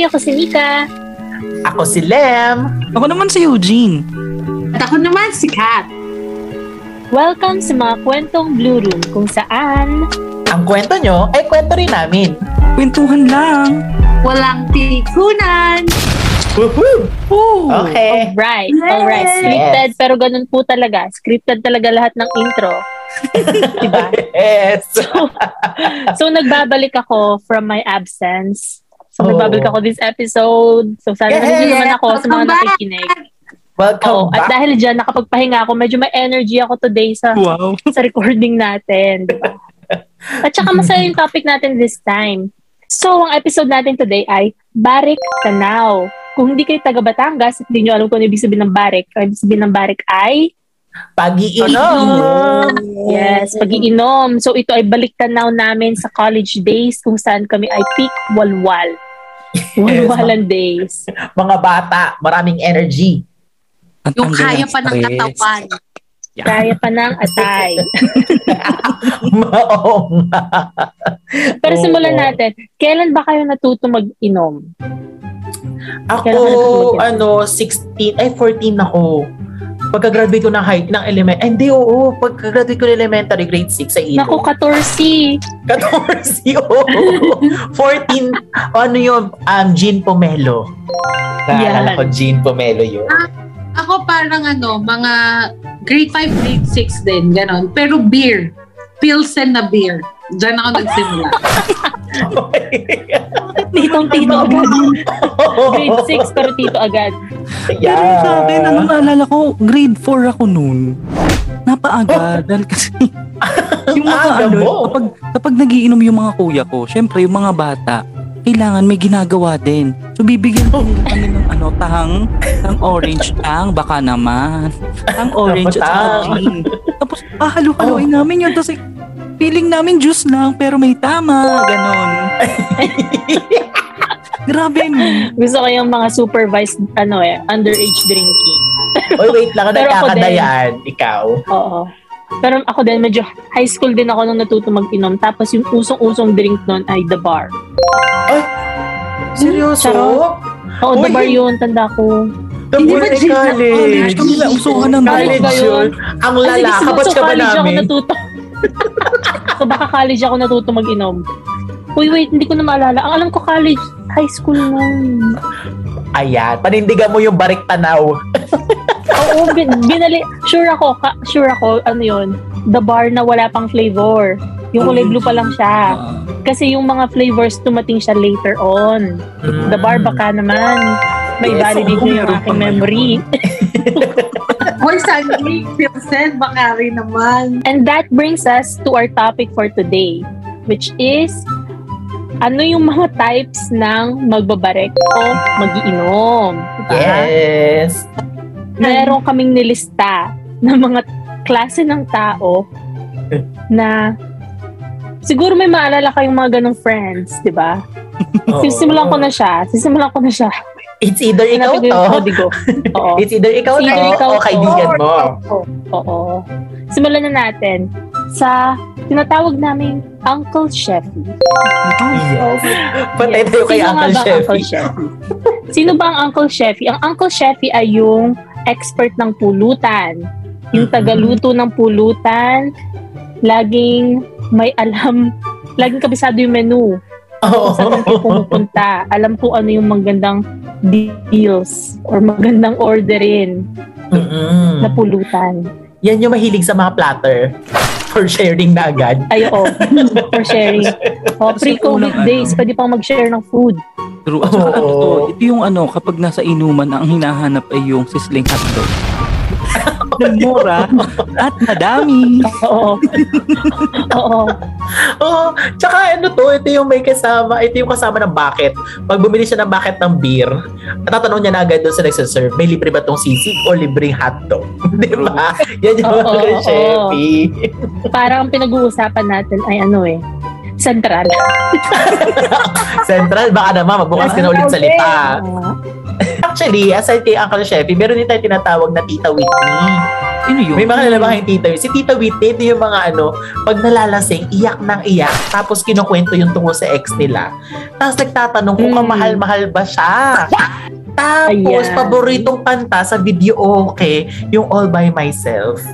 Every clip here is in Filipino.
Hi, ako si Nika. Ako si Lem. Ako naman si Eugene. At ako naman si Kat. Welcome sa mga kwentong Blue Room kung saan Ang kwento nyo ay kwento rin namin. Kwentuhan lang. Walang tikunan. Woohoo! Ooh. Okay. Alright, alright. Yes. Scripted, pero ganun po talaga. Scripted talaga lahat ng intro. diba? Yes. So, nagbabalik ako from my absence. So, Oh. nagbabalik ako this episode. So, sana Yes. nandito naman ako sa mga Welcome back. nakikinig. Welcome Oh, at back. dahil dyan, nakapagpahinga ako. Medyo may energy ako today sa Wow. sa recording natin. di ba? At saka masaya yung topic natin this time. So, ang episode natin today ay Barik Tanaw. Kung hindi kayo taga Batangas at hindi nyo alam kung ano ibig sabihin ng Barik, ang ibig sabihin ng Barik ay Pag-iinom. Yes, pag-iinom. So ito ay balik tanaw namin sa college days kung saan kami ay peak walwal. Walwalan days. Mga bata, maraming energy. Ang Yung kaya pa ng katawan. Kaya pa ng atay. Oo nga. Pero Oo. simulan natin. Kailan ba kayo natuto mag-inom? Ako, nagtutulog? ano, 16, ay 14 ako. Pagka-graduate ko ng high, ng element, hindi, oo, pagka-graduate ko ng elementary, grade 6 sa Ilo. Naku, 14. 14, oo. 14, ano yun, um, Jean Pomelo. Naalala Yan. ko, Jean Pomelo yun. Ako parang ano, mga grade 5, grade 6 din, ganon. Pero beer. Pilsen na beer. Diyan ako nagsimula. Titong-tito agad. Grade 6, pero tito agad. Pero yung sa akin, ano naalala ko, grade 4 ako noon. Napaaga. Dahil kasi, yung mga aga ano, mo. kapag, kapag nagiinom yung mga kuya ko, syempre yung mga bata, kailangan may ginagawa din. So bibigyan ko nila kami ng ano, tang, tang orange, tang, baka naman. Tang orange at. Tapos, ahalo-haloin namin yun. Tapos, feeling namin juice lang, pero may tama. Ganon. Grabe no. Gusto ko yung mga supervised, ano eh, underage drinking. Oy, wait lang, Pero ako nagkakadayaan. Ikaw. Oo. Pero ako din, medyo high school din ako nung natuto mag-inom. Tapos yung usong-usong drink nun ay The Bar. Seryoso? Charot. Oo, The Uy, Bar hin- yun, tanda ko. The Hindi boy ba ay Jean- college. Kami lang, usuhan ng College yun? Ang Ay, lala, so ka ba college ako namin? natuto. So baka college ako natuto mag-inom. Uy, wait, hindi ko na maalala. Ang alam ko college, high school nun. Ayan, panindigan mo yung barik tanaw. Oo, bin, binali. Sure ako, ka, sure ako, ano yun, the bar na wala pang flavor. Yung kulay blue pa lang siya. Ah, Kasi yung mga flavors tumating siya later on. The bar baka naman. May Yes, validate yung aking memory. Hoy, Sandy, Pilsen, baka rin naman. And that brings us to our topic for today, which is ano yung mga types ng magbabarek o magiinom. Diba? Yes. Meron kaming nilista ng mga klase ng tao na siguro may maalala kayong mga ganong friends, di ba? Sisimulan ko na siya. Sisimulan ko na siya. It's either ikaw to. Oo. It's either ikaw It's either to ikaw o kaibigan mo. Oo. Simulan na natin sa tinatawag naming Uncle Sheffy. Yes. Patay tayo kay Uncle Chef. Uncle Sheffy? Sino ba ang Uncle Sheffy? Ang Uncle Sheffy ay yung expert ng pulutan. Yung Mhm. tagaluto ng pulutan. Laging may alam. Laging kabisado yung menu. Kung saan kayo pumupunta. Alam kung ano yung magandang deals or magandang orderin Mm-mm. na pulutan. Yan yung mahilig sa mga platter for sharing na agad. Ay, oo. For sharing. Oh, pre-COVID days, ano. pwede pang mag-share ng food. True. At saka ano to, ito yung ano, kapag nasa inuman, ang hinahanap ay yung sisling hotdog. Mura at madami. Oo. Oo. Oo. Tsaka ano to, ito yung may kasama, ito yung kasama ng bucket. Pag bumili siya ng bucket ng beer, tatanong niya na agad doon sa nagsaserve, may libre ba tong sisig o libreng hotdog? Di ba? Yan yung oo. chefy. Parang ang pinag-uusapan natin ay ano eh, central. Central, baka naman, magbukas ka na ulit salita. Actually, aside kay Uncle Chefy, meron din tayo tinatawag na Tita Whitney. Sino yun? May mga nalabang yung Tita Whitney. Si Tita Whitney, ito yung mga ano, pag nalalasing, iyak ng iyak. Tapos kinukwento yung tungkol sa ex nila. Tapos nagtatanong kung Mm. kamahal-mahal ba siya. Tapos, Ayan. paboritong kanta sa video okay, yung All By Myself.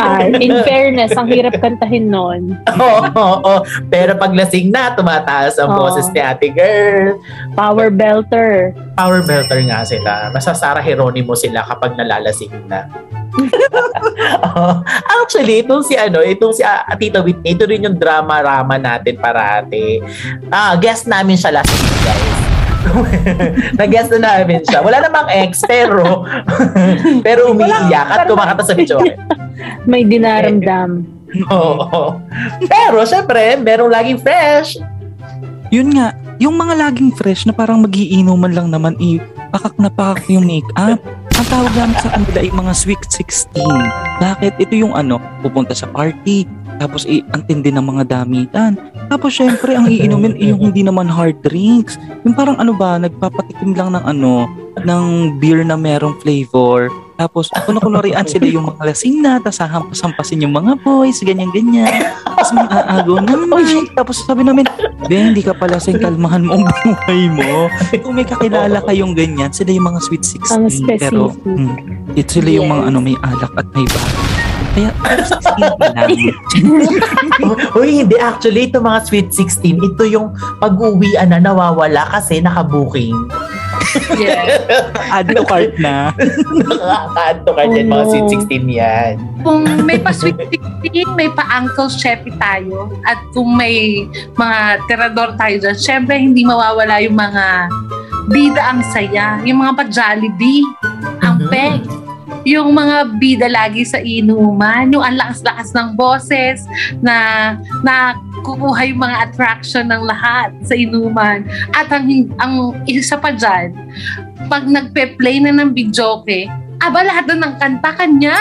Ay, in fairness, ang hirap kantahin nun. Oo, oo, oo. Pero pag lasing na, tumataas ang Oo. boses ni ate girl. Power belter. Power belter nga sila. Basta Sarah Geronimo sila kapag nalalasing na. Oo. Actually, itong si ano, itong si ah, Tita Whitney, ito rin yung drama-rama natin parati. Ah, guest namin siya last week, guys. Nag-guest na namin siya. Wala namang ex, pero pero umiiyak at kumakanta sa video. May dinaramdam. Oo. Pero syempre, merong laging fresh. Yun nga, yung mga laging fresh na parang magiinuman lang naman, i pakak na pakak yung make-up. Ang tawag namin sa kanila ay mga sweet 16. Bakit? Ito yung ano, pupunta sa party, tapos i ang tindi ng mga damitan. Tapos syempre, ang iinumin ay yung hindi naman hard drinks. Yung parang ano ba, nagpapatikim lang ng ano, ng beer na merong flavor. Tapos, kunwarian sila yung mga lasing na, tapos hahampas-hampasin yung mga boys, ganyan-ganyan. Tapos may aagaw mic. Tapos sabi namin, Ben, hindi ka pala lasing, kalmahan mo ang buhay mo. Kung may kakilala kayong ganyan, sila yung mga sweet 16. Ang specific. Pero, hmm, it sila yung mga Yes. ano, may alak at may bago. Kaya, pero 16 pa lang. Uy, hindi. Actually, ito mga Sweet 16, ito yung pag-uwian na nawawala kasi naka-booking. Yes. Add to cart na. Nakakaanto ka dyan, Oh, mga. Sweet 16 yan. kung may pa sweet 16, may pa Uncle Chefy tayo. At kung may mga tirador tayo dyan, syempre hindi mawawala yung mga bida ang saya. Yung mga pa-Jollibee, ang Mhm. peg. Yung mga bida lagi sa inuman, yung ang lakas-lakas ng boses na na kukuha yung mga attraction ng lahat sa inuman. At ang, ang isa pa dyan, pag nagpe-play na ng videoke, aba lahat na ng kanta kanya.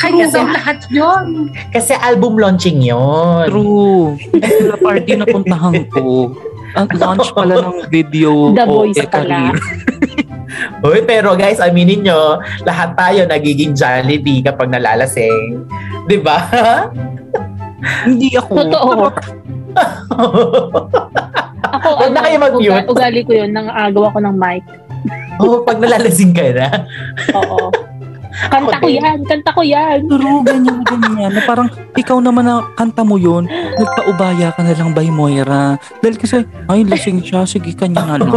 Kanya True. daw lahat yun. Kasi album launching yon. True. Ito na party na puntahan ko. Ang launch pala ng video The ko, Voice eh, pala. career. Uy, pero guys, aminin nyo, lahat tayo nagiging Jollibee kapag nalalasing. Di ba? Hindi ako. Totoo. Ako, Huwag na kayo mag-mute. uga- ugali ko yun, nang agaw ako ng mic. oh, pag nalalasing ka na. Oo. Kanta ko yan, kanta ko yan. True, ganyan, ganyan. Na parang ikaw naman na kanta mo yun, nagpaubaya ka na lang by Moira. Dahil kasi, ay, lasing siya, sige, kanya na lang.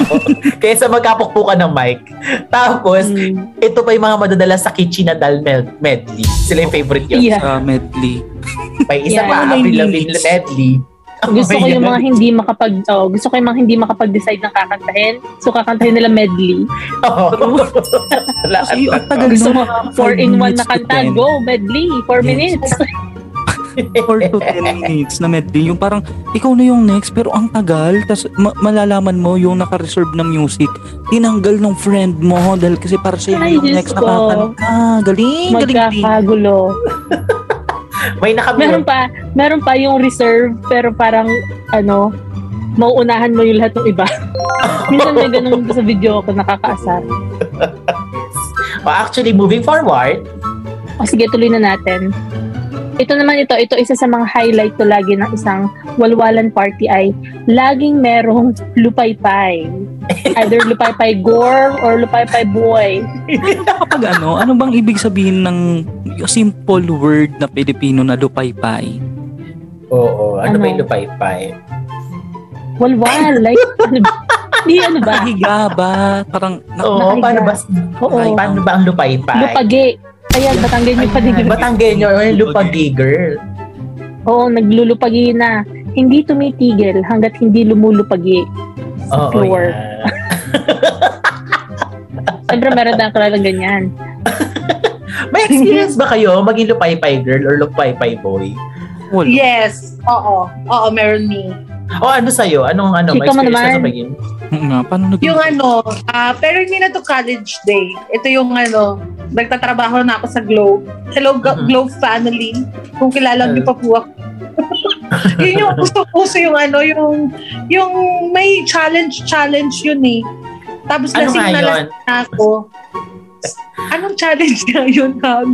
Kaysa magkapukpukan ng mic. Tapos, Mm. ito pa yung mga madadala sa kitchen na dal med- medley. Sila yung favorite yun. Yeah. Sa medley. May isa Yeah. pa, Avril Lavigne medley. Gusto ko yung Ayan. mga hindi makapag oh, gusto ko yung mga hindi makapag-decide ng kakantahin. So kakantahin nila medley. Oo. Wala Kasi yung at- tagal Gusto mo five 4 in 1 minutes na kanta, 10. go medley, 4 Yes. minutes. 4 to 10 minutes na medley. Yung parang, ikaw na yung next, pero ang tagal. Tapos ma- malalaman mo yung naka-reserve na music, tinanggal ng friend mo dahil kasi para sa'yo Ay, yung next na ko. kakanta. Galing, galing, galing. Magkakagulo. May nakamute. Meron pa, meron pa yung reserve pero parang ano, mauunahan mo yung lahat ng iba. Minsan may ganun sa video ako nakakaasar. Oh, actually, moving forward, O sige, tuloy na natin. Ito naman ito, ito isa sa mga highlight to lagi ng isang walwalan party ay laging merong lupaypay. Either lupaypay girl or lupaypay boy. Kapag ano, ano bang ibig sabihin ng yung simple word na Pilipino na lupaypay? oo, ano, Ano? ba yung lupaypay? Walwal, like, ano ba? Hindi, ano ba? Pahiga ba? Parang, na, Oo, Nakahiga. paano ba, Oo. Ay, paano ba ang lupaypay? Lupagi. Ayan, Batanggen yung pa din. Batanggenyo, yung lupagi girl. Oo, naglulupagi na. Hindi tumitigil hanggat hindi lumulupagi sa Oo, floor. yan. Siyempre, meron tayong kalalang ganyan. May experience ba kayo maging lupaypay girl or lupaypay boy? wala. Yes. Oo. Oo, meron me. O ano sa'yo? Anong ano? May Ikaw mo experience ka sa? Oo nga, paano naging... Yung ano, ah, pero hindi na to college day. Ito yung ano, nagtatrabaho na ako sa Globe. Hello, Go- Mhm. Globe family. Kung kilala niyo pa po ako. yun yung gusto-puso yung ano, yung, yung may challenge-challenge yun eh. Tapos Ano lasing na lasing na ako. Anong challenge nga yun, Hag?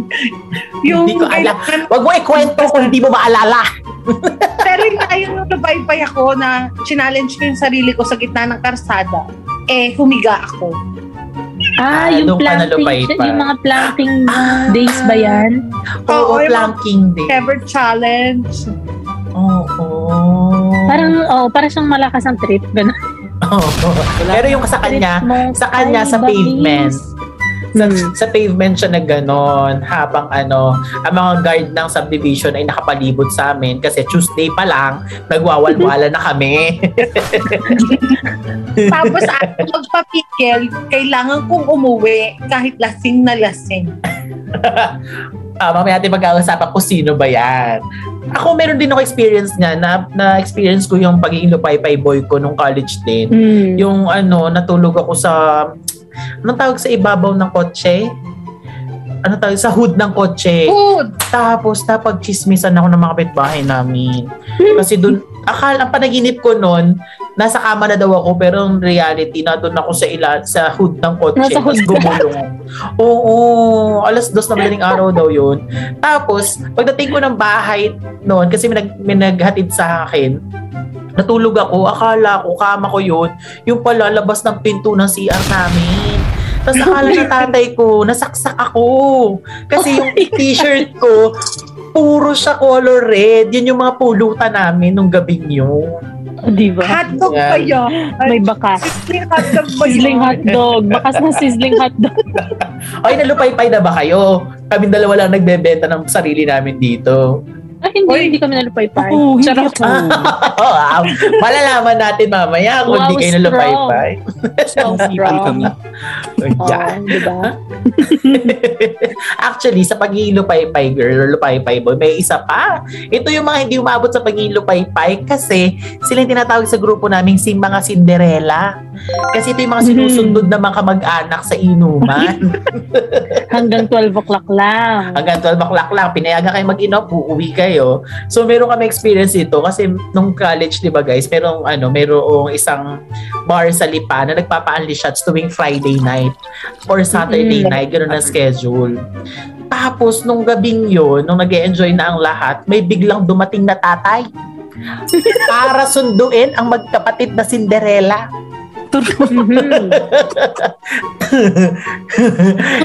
Yung Hindi ko alam. kailangan- Wag mo ikwento kung hindi mo maalala. Pero yung tayo nung nabay-bay ako na challenge ko yung sarili ko sa gitna ng karsada, eh, humiga ako. Ah, Ah, yung planting, yung mga planting Ah. days ba yan? Oo, Oo, yung planking day. Ever challenge. Oo. Parang, oh, parang siyang malakas ang trip. Ganun. Oo. Pero yung sa kanya, sa kanya sa pavement. Sa, sa pavement siya na ganon habang ano, ang mga guard ng subdivision ay nakapalibot sa amin kasi Tuesday pa lang, nagwawalwala na kami. Tapos ako magpapigil, kailangan kong umuwi kahit lasing na lasing. Ah, mamaya natin mag-uusapan kung sino ba yan. Ako meron din ako experience nga na, na experience ko yung pagiging lupay-pay boy ko nung college din. Hmm. Yung ano, natulog ako sa anong tawag sa ibabaw ng kotse? Ano tawag sa hood ng kotse? Food! Tapos napag-chismisan ako ng mga kapitbahay namin. Kasi doon, akala, ang panaginip ko noon, nasa kama na daw ako, pero in reality, na doon ako sa ila, sa hood ng kotse. Nasa hood Tapos gumulong. Oo, alas dos na madaling araw daw yun. Tapos, pagdating ko ng bahay noon, kasi may, nag, may naghatid sa akin, natulog ako, akala ko, kama ko yun, yung pala, labas ng pinto ng CR namin. Tapos akala ng tatay ko, nasaksak ako. Kasi yung t-shirt ko, puro siya color red. Yun yung mga pulutan namin nung gabing yun. Di ba? Hotdog Yan. ba yun? May bakas. Sizzling hotdog ba yun? Sizzling hotdog. Bakas ng sizzling hotdog. Ay, nalupay-pay na ba kayo? Kami dalawa lang nagbebenta ng sarili namin dito. Ay, hindi, Oy. hindi kami nalupay-pay. Oo, hindi Charot. ako. wow. Malalaman natin mamaya kung Wow, hindi kayo nalupay-pay. So Sipal kami. Oo, Yan. di ba? Actually, sa pagiging lupay-pay girl or lupay-pay boy, may isa pa. Ito yung mga hindi umabot sa pagiging lupay-pay kasi sila yung tinatawag sa grupo naming si mga Cinderella. Kasi ito yung mga sinusundod na mga kamag-anak sa inuman. Hanggang 12 o'clock lang. Hanggang 12 o'clock lang, pinayagan kayo mag-inom, uuwi kayo. So, meron kami experience ito kasi nung college, di ba guys, merong, ano, merong isang bar sa Lipa na nagpapa-unleash shots tuwing Friday night or Saturday Mm. night, gano'n ang schedule. Tapos, nung gabing yun, nung nag enjoy na ang lahat, may biglang dumating na tatay para sunduin ang magkapatid na Cinderella. Mhm.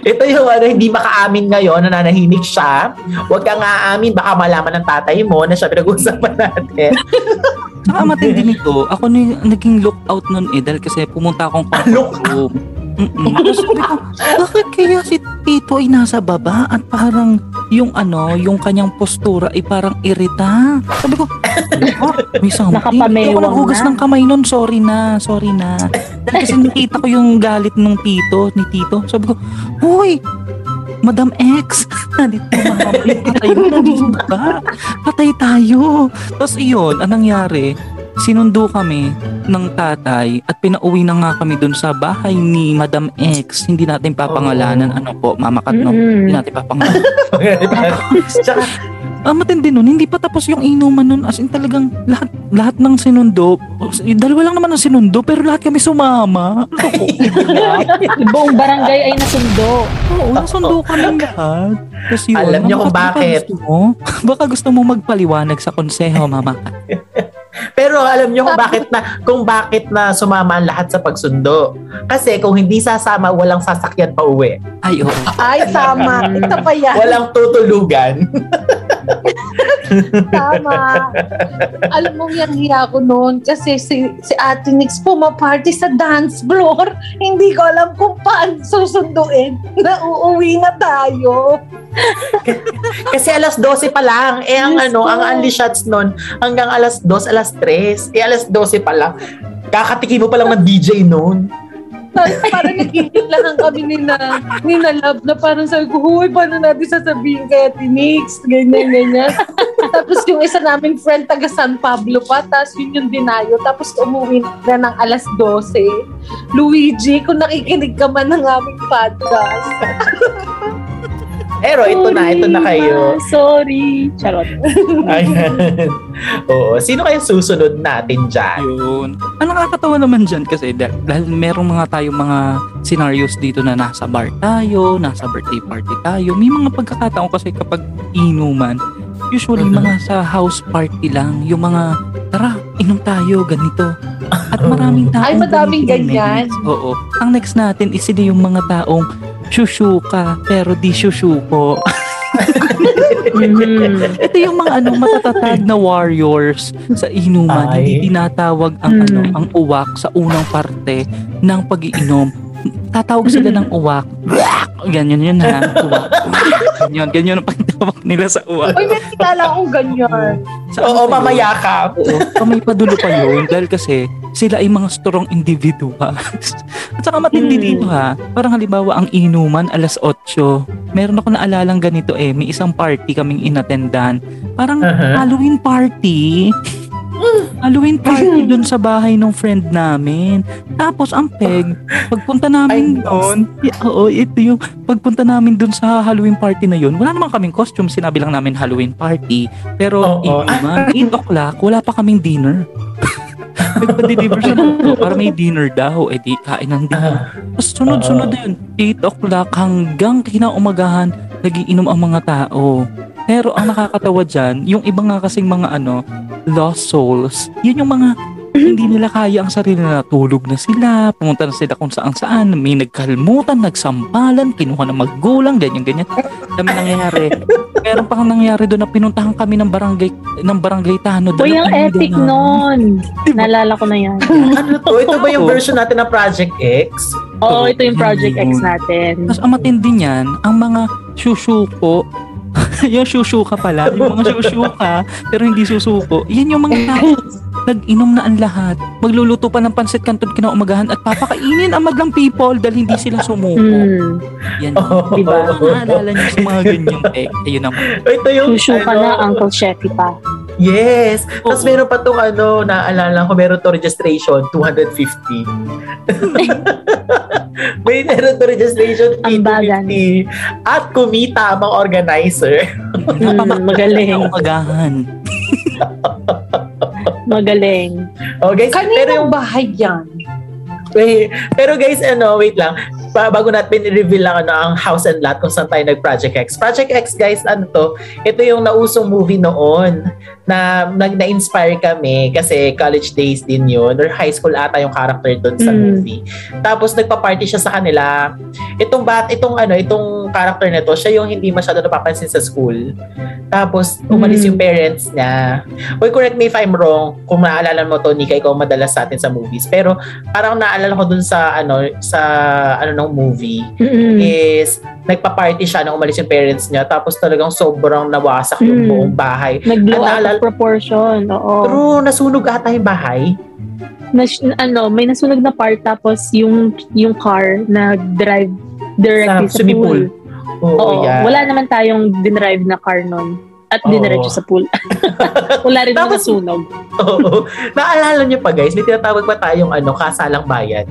Ito yung ano, hindi makaamin ngayon, nananahimik siya. Huwag kang aamin, baka malaman ng tatay mo na siya pinag-uusapan natin. Saka matindi nito, ako na naging lookout nun eh, dahil kasi pumunta akong Look comfort room. Tapos sabi ko, bakit kaya si Tito ay nasa baba at parang yung ano, yung kanyang postura ay parang irita. Sabi ko, ah, may something. Hindi ako naghugas na. ng kamay nun, sorry na, sorry na. Dahil kasi nakita ko yung galit ng Tito, ni Tito. Sabi ko, Uy, Madam X, nandito mami, patay ba? Patay tayo. Tapos iyon, anong nangyari? Sinundo kami ng tatay at pinauwi na nga kami dun sa bahay ni Madam X. Hindi natin papangalanan, Oh. ano po, Mama Kat, no? Mhm. Hindi natin papangalanan. Tsaka, Ah, matindi nun, hindi pa tapos yung inuman nun. As in talagang lahat, lahat ng sinundo, dalawa lang naman ang sinundo, pero lahat kami sumama. Buong barangay ay nasundo. Oo, nasundo kami lahat. Tapos yun, Alam niyo Mama kung bakit. Gusto mo? Baka gusto mo magpaliwanag sa konseho, Mama. pero alam niyo kung bakit na kung bakit na sumama ang lahat sa pagsundo. Kasi kung hindi sasama, walang sasakyan pa uwi. Ay, oo. Ay, tama. Ito pa yan. Walang tutulugan. Tama. Alam mo, yung hiya ko noon kasi si, si Ate Nix pumaparty sa dance floor. Hindi ko alam kung paano susunduin na uuwi na tayo. Kasi alas 12 pa lang. Eh ang Diyos ano, ang unli shots nun hanggang alas 2, alas 3. Eh alas 12 pa lang. Kakatikin mo pa lang ng DJ noon. Tapos parang nagkikilahan kami ni na, ni na Love na parang sabi ko, huy, paano natin sasabihin kay Ate Nix? Ganyan, ganyan. tapos yung isa naming friend taga San Pablo pa, tapos yun yung dinayo. Tapos umuwi na ng alas 12. Luigi, kung nakikinig ka man ng aming podcast. Pero ito na, ito na kayo. Ma, sorry. Charot. Ayan. Oo. Sino kaya susunod natin dyan? Yun. Ang nakakatawa naman dyan kasi dahil, dahil merong mga tayong mga scenarios dito na nasa bar tayo, nasa birthday party tayo. May mga pagkakataon kasi kapag inuman, usually Mhm. mga sa house party lang, yung mga tara, inom tayo, ganito. At Oo. maraming taong Ay, madaming ganyan. Oo. Ang next natin is yung mga taong syusyuka pero di syusyuko. Mhm. Ito yung mga ano matatatag na warriors sa inuman. Ay. Hindi tinatawag ang Mm. ano ang uwak sa unang parte ng pagiinom. Tatawag sila ng uwak. Ganyan yun ha. Uwak. Ganyan, ganyan ang pagtawag nila sa uwak. Uy, may kilala akong ganyan. Sa Oo, mamaya ka. Oo, pa may padulo pa yun dahil kasi sila ay mga strong individuals. At saka matindi Hmm. dito ha. Parang halimbawa ang inuman alas 8. Meron ako naalalang ganito eh. May isang party kaming inattendan. Parang Uh-huh. Halloween party. Halloween party dun sa bahay ng friend namin. Tapos ang peg, pagpunta namin doon, oo, ito yung pagpunta namin dun sa Halloween party na yun. Wala naman kaming costume, sinabi lang namin Halloween party. Pero Oo. inuman, 8 o'clock, wala pa kaming dinner. Nagpa-deliver siya ng para may dinner daw. Eh di, kain ng dinner. Tapos sunod-sunod Oo. yun. 8 o'clock hanggang kinaumagahan, nagiinom ang mga tao. Pero ang nakakatawa dyan, yung iba nga kasing mga ano, lost souls, yun yung mga hindi nila kaya ang sarili na tulog na sila, pumunta na sila kung saan saan, may nagkalmutan, nagsampalan, kinuha ng magulang, ganyan ganyan. Dami nangyayari. Meron pa nangyayari doon na pinuntahan kami ng barangay ng barangay Tano. Uy, ang epic na- nun. Naalala ko na yan. ano to? Ito ba yung version natin ng Project X? Oo, ito yung Project X natin. Tapos ang matindi niyan, ang mga syusyuko, yung syusyuka pala, yung mga syusyuka, pero hindi susuko, yan yung mga tao, nag-inom na ang lahat. Magluluto pa ng pansit kanton kinaumagahan at papakainin ang maglang people dahil hindi sila sumuko. Hmm. Yan. Oh, Diba? Naalala niyo sa mga ganyan eh. Ayun naman. Ito yung... Shushu ka ano, na, Uncle Sheffy pa. Yes. Tapos Oo. meron pa tong ano, naalala ko, meron to registration, 250. May meron to registration fee, Ang bagan. 250. At kumita ang mga organizer. Hmm, magaling. Umagahan. Magaling. Oh, guys, pero yung bahay yan? Wait, pero guys, ano, wait lang. Pa, bago natin i-reveal lang ano, ang house and lot kung saan tayo nag-Project X. Project X, guys, ano to? Ito yung nausong movie noon na nag na-inspire kami kasi college days din yun or high school ata yung character doon sa Mm. movie. Tapos nagpa-party siya sa kanila. Itong bat, itong ano, itong character na to, siya yung hindi masyado napapansin sa school. Tapos umalis Mm. yung parents niya. Uy, correct me if I'm wrong. Kung naalala mo to, Nika, ikaw madalas sa atin sa movies. Pero parang naalala ko dun sa ano sa ano ng movie Mm-mm. is nagpa-party siya nang umalis yung parents niya tapos talagang sobrang nawasak yung Mm. buong bahay. Nag-blow out of proportion. Oo. Pero nasunog ata yung bahay. Nas- ano, may nasunog na part tapos yung yung car nag-drive directly Sa sa, swimming pool. Oo, Oo. yeah. Wala naman tayong dinrive na car nun. At diniretso sa pool. Wala rin Tapos- nasunog. Oo. Naalala niyo pa guys, may tinatawag pa tayong ano, kasalang bayan.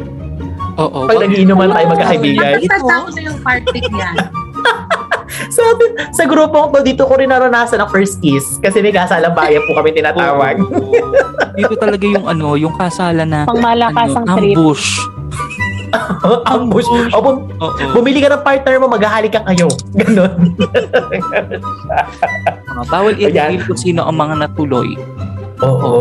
Oo. Pag nagiinuman tayo magkakaibigan. Ko na yung party niyan. Sa sa grupong to, dito ko rin naranasan ang first kiss kasi may kasalang bayan po kami tinatawag. Dito talaga yung ano, yung kasala na Pangmalakasang ano, trip. ambush. Ambush. O, bum- bumili ka ng partner mo, maghahalik ka kayo. Ganon. Bawal i-reveal kung sino ang mga natuloy. Oo.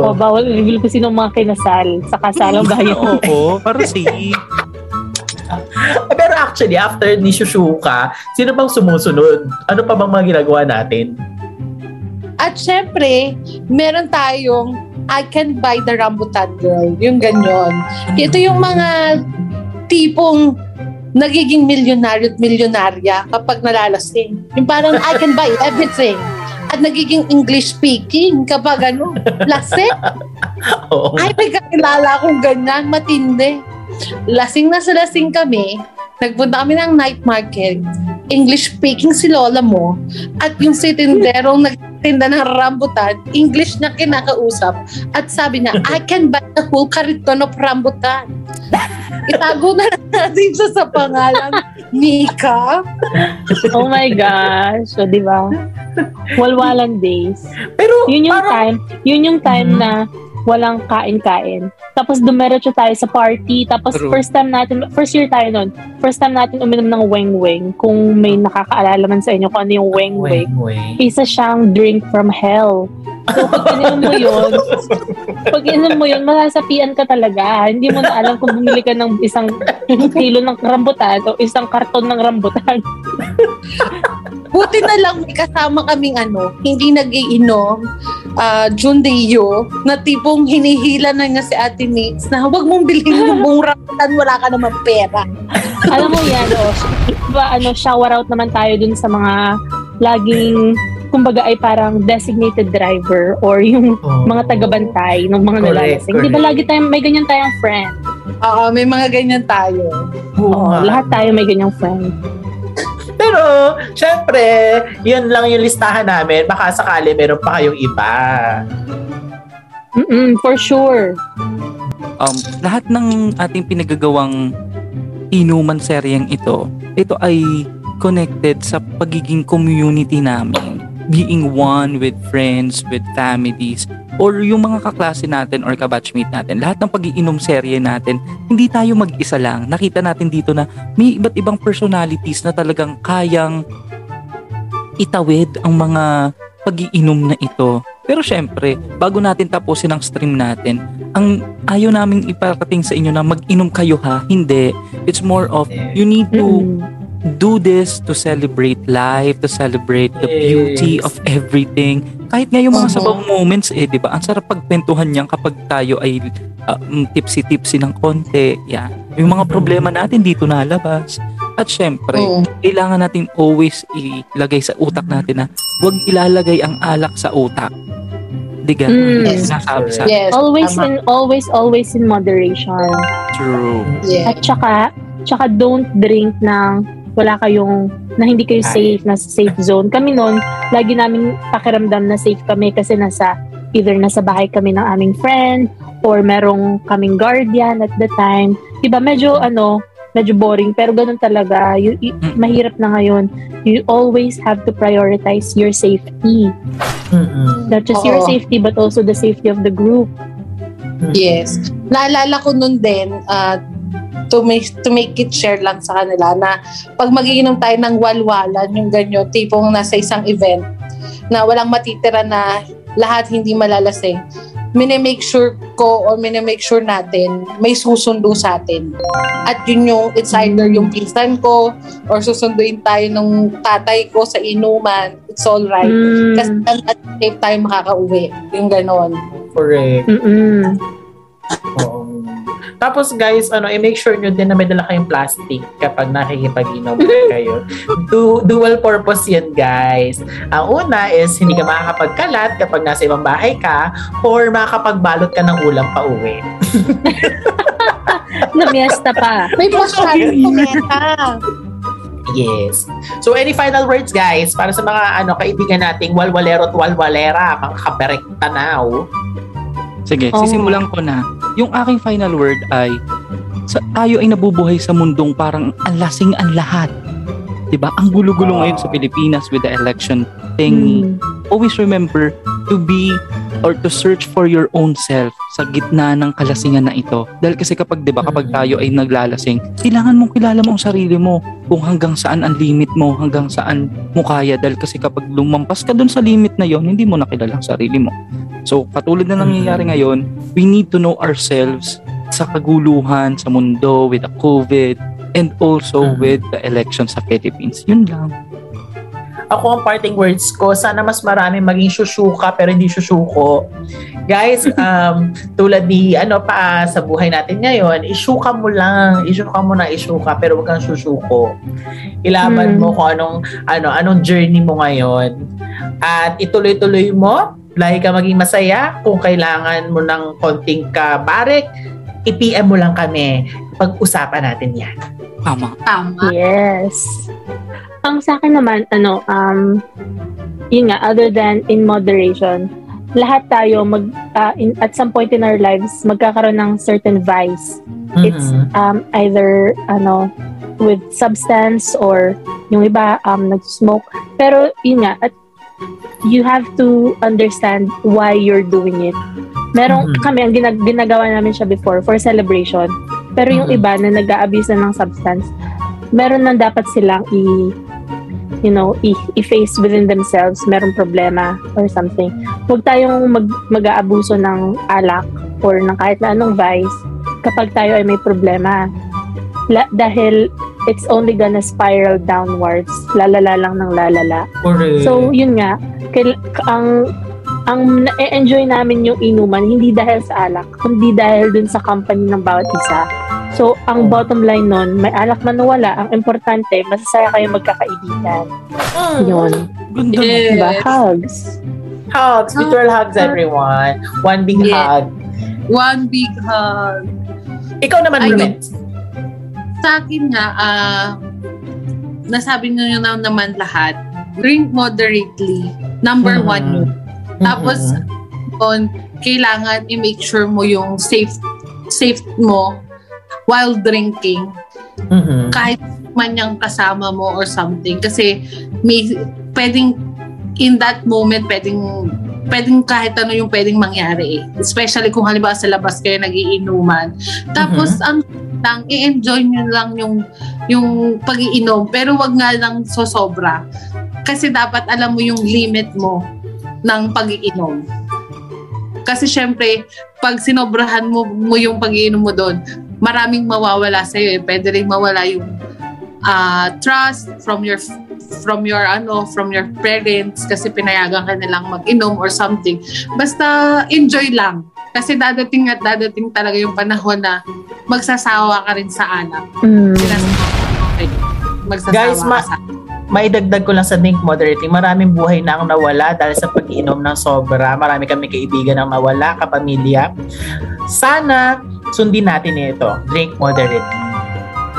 Oh, bawal i-reveal ko sino mga kinasal sa kasalang bayan. Oo, para safe. Pero actually, after ni Shushuka, sino bang sumusunod? Ano pa bang mga ginagawa natin? At syempre, meron tayong I can buy the rambutan girl. Yung ganyan. Ito yung mga tipong nagiging milyonaryo at milyonarya kapag nalalasing. Yung parang I can buy everything. At nagiging English speaking kapag ano, lasing. Oo. Ay, may kakilala akong ganyan, matindi. Lasing na sa lasing kami, nagpunta kami ng night market, English speaking si lola mo, at yung si tinderong nagtinda ng rambutan, English na kinakausap, at sabi niya, I can buy the whole kariton of rambutan. Itago na natin siya sa pangalan. Mika? Oh my gosh. So, di ba? Walwalan days. Pero Yun yung parang, time, yun yung time Mhm. na walang kain-kain. Tapos dumiretso tayo sa party. Tapos True. first time natin, first year tayo nun, first time natin uminom ng weng-weng. Kung may nakakaalala man sa inyo kung ano yung weng-weng. Wait, wait. Isa siyang drink from hell. So pag ininom mo yun, pag ininom mo yun, masasapian ka talaga. Hindi mo na alam kung bumili ka ng isang kilo ng rambutan o isang karton ng rambutan. Buti na lang may kasama kaming ano, hindi nagiinom, uh, Jundeo, na tipong hinihila na nga si Ate Nix na huwag mong bilhin yung buong rambutan, wala ka naman pera. alam mo yan, oh, diba, ano, shower out naman tayo dun sa mga laging, kumbaga ay parang designated driver or yung Oh. mga tagabantay ng mga Correct, nalalasing. Di ba correct. lagi tayong, may ganyan tayong friend? Oo, may mga ganyan tayo. Oo nga. lahat tayo may ganyang friend. Pero, syempre, yun lang yung listahan namin. Baka sakali meron pa kayong iba. Mm-mm, for sure. um, lahat ng ating pinagagawang inuman seryeng ito, ito ay connected sa pagiging community namin. Being one with friends, with families, or yung mga kaklase natin or kabatchmate natin. Lahat ng pag-iinom serye natin, hindi tayo mag-isa lang. Nakita natin dito na may iba't ibang personalities na talagang kayang itawid ang mga pag-iinom na ito. Pero syempre, bago natin tapusin ang stream natin, ang ayaw naming iparating sa inyo na mag-inom kayo ha. Hindi. It's more of you need to Mm. Do this to celebrate life, to celebrate the Yes. beauty of everything. Kahit nga yung mga Mhm. sabaw moments eh, 'di ba? Ang sarap pagkwentuhan niyan kapag tayo ay uh, tipsy-tipsy ng konti. Yan. Yung mga Mhm. problema natin dito nalabas. At syempre, Oo. kailangan natin always ilagay sa utak natin na huwag ilalagay ang alak sa utak. Diga, Mm. Yes. nasabi sa Yes. Always tama. in always always in moderation. true. Yeah. At saka saka don't drink ng wala kayong na hindi kayo Ay. safe na safe zone. Kami noon, lagi namin pakiramdam na safe kami kasi nasa either nasa bahay kami ng aming friend or merong kaming guardian at the time. Diba medyo ano, medyo boring pero ganun talaga. You, you- Mm. mahirap na ngayon. You always have to prioritize your safety. Mm-mm. Not just your Oo. safety but also the safety of the group. Yes. Naalala ko nun din, uh, to make to make it share lang sa kanila na pag magiinom tayo ng walwalan, yung ganyo, tipong nasa isang event na walang matitira na lahat hindi malalasing, mine-make sure ko or mine-make sure natin may susundo sa atin. At yun yung, it's either yung pinsan ko or susunduin tayo ng tatay ko sa inuman, it's all right. Mm. Kasi at the same time makakauwi. Yung ganon. Correct. Mm-mm. Oo. Tapos guys, ano, i-make sure nyo din na may dala kayong plastic kapag nakikipag-inom kayo. Du- dual purpose yan, guys. Ang una is hindi ka makakapagkalat kapag nasa ibang bahay ka or makakapagbalot ka ng ulam pa uwi. Namiesta pa. May masyadong kumeta. Yes. So any final words guys para sa mga ano kaibigan nating walwalero at walwalera, mga kaberek tanaw. Sige, Oo. sisimulan ko na. Yung aking final word ay sa, tayo ay nabubuhay sa mundong parang ang lasing ang lahat. 'Di ba? Ang gulo-gulo Ah. ngayon sa Pilipinas with the election thingy. Mm. Always remember to be or to search for your own self sa gitna ng kalasingan na ito. Dahil kasi kapag 'di ba, kapag Mm. tayo ay naglalasing, kailangan mong kilala mo ang sarili mo kung hanggang saan ang limit mo, hanggang saan mo kaya dahil kasi kapag lumampas ka dun sa limit na yon, hindi mo nakilala ang sarili mo. So, katulad na nangyayari Mm. ngayon, we need to know ourselves sa kaguluhan sa mundo with the COVID and also Mm. with the election sa Philippines. Yun lang. Ako ang parting words ko, sana mas marami maging susuka pero hindi susuko. Guys, um, tulad ni ano pa sa buhay natin ngayon, isuka mo lang, isuka mo na isuka pero wag kang susuko. Ilaban Hmm. mo kung anong ano anong journey mo ngayon. At ituloy-tuloy mo, lagi ka maging masaya. Kung kailangan mo ng konting kabarek, i-PM mo lang kami. Pag-usapan natin yan. Tama. Tama. Yes. Ang sa akin naman, ano, um, yun nga, other than in moderation, lahat tayo mag, uh, in, at some point in our lives, magkakaroon ng certain vice. It's Mhm. um, either, ano, with substance or yung iba um, nag-smoke. Pero yun nga, at you have to understand why you're doing it. Merong Mhm. kami, ang ginag- ginagawa namin siya before for celebration. Pero yung iba na nag-a-abuse na ng substance, meron nang dapat silang i you know, i- i-face within themselves, meron problema or something. Huwag tayong mag, mag-aabuso ng alak or ng kahit na anong vice kapag tayo ay may problema. La- dahil it's only gonna spiral downwards. Lalala lang ng lalala. Correct. So, yun nga, kail- ang ang na-enjoy namin yung inuman, hindi dahil sa alak, kundi dahil dun sa company ng bawat isa. So, ang bottom line nun, may alak man o wala, ang importante, masasaya kayo magkakaibigan. Yun. Ganda. Yeah. Diba? Hugs. Hugs, virtual hugs everyone. One big Yeah. hug. One big hug. Ikaw naman. Brunette. Sa akin nga, ah, nasabi nyo na naman lahat, drink moderately. Number Mhm. one yun. Tapos, on, kailangan i-make sure mo yung safe safe mo while drinking. Mhm. Kahit man yung kasama mo or something. Kasi may, pwedeng, in that moment, pwedeng pwedeng kahit ano yung pwedeng mangyari eh. Especially kung halimbawa sa labas kayo nagiinuman. Tapos, ang lang, i-enjoy nyo lang yung, yung pag-iinom. Pero wag nga lang sosobra. Kasi dapat alam mo yung limit mo ng pag-iinom. Kasi syempre, pag sinobrahan mo, mo yung pag-iinom mo doon, maraming mawawala sa'yo eh. Pwede rin mawala yung ah, trust from your from your ano from your parents kasi pinayagan ka nilang mag-inom or something basta enjoy lang kasi dadating at dadating talaga yung panahon na magsasawa ka rin sa alak Mm. Okay. magsasawa Guys, ma- ka sa maidagdag ko lang sa Think Moderately, maraming buhay na ang nawala dahil sa pag-inom ng sobra. Marami kami kaibigan ang nawala, kapamilya. Sana sundin natin ito. Drink moderately.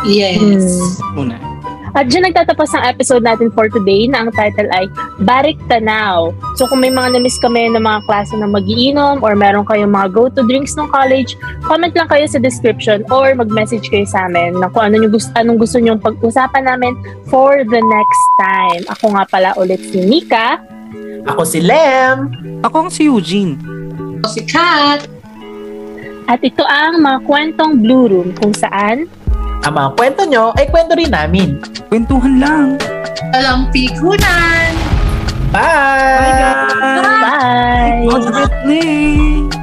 yes Mm. At dyan nagtatapos ang episode natin for today na ang title ay Barik Tanaw. So kung may mga na-miss kami ng mga klase na magiinom or meron kayong mga go-to drinks ng college, comment lang kayo sa description or mag-message kayo sa amin na kung ano yung gusto, anong gusto nyong pag-usapan namin for the next time. Ako nga pala ulit si Nika. Ako si Lem. Ako ang si Eugene. si Kat At ito ang mga kwentong Blue Room kung saan Ang mga kwento nyo ay kwento rin namin. Kwentuhan lang. walang pikunan Bye! Bye guys. Bye! Moderately.